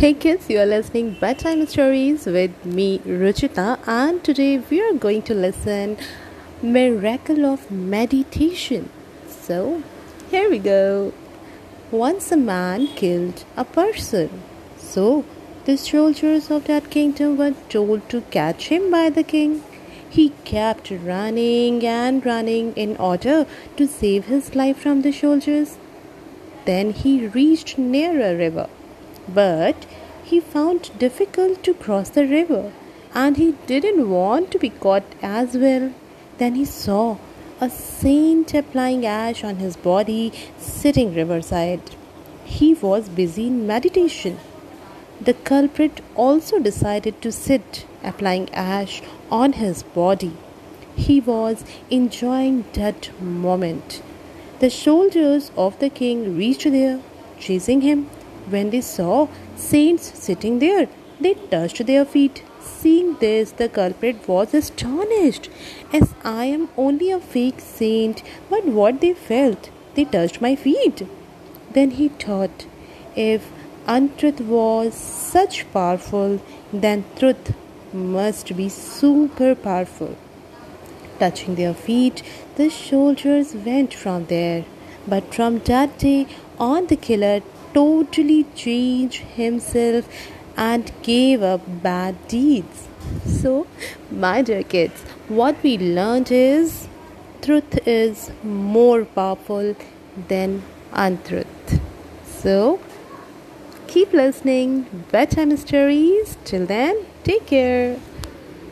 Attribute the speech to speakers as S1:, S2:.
S1: Hey kids, you are listening Bedtime Stories with me, Ruchita, and today we are going to listen Miracle of Meditation. So, here we go. Once a man killed a person. So, the soldiers of that kingdom were told to catch him by the king. He kept running and running in order to save his life from the soldiers. Then he reached near a river but he found difficult to cross the river and he didn't want to be caught as well. Then he saw a saint applying ash on his body sitting riverside. He was busy in meditation. The culprit also decided to sit applying ash on his body. He was enjoying that moment. The soldiers of the king reached there, chasing him when they saw saints sitting there, they touched their feet. Seeing this, the culprit was astonished, as I am only a fake saint. But what they felt, they touched my feet. Then he thought, if untruth was such powerful, then truth must be super powerful. Touching their feet, the soldiers went from there. But from that day on, the killer totally changed himself and gave up bad deeds. So, my dear kids, what we learned is truth is more powerful than untruth. So, keep listening. Bedtime stories. Till then, take care.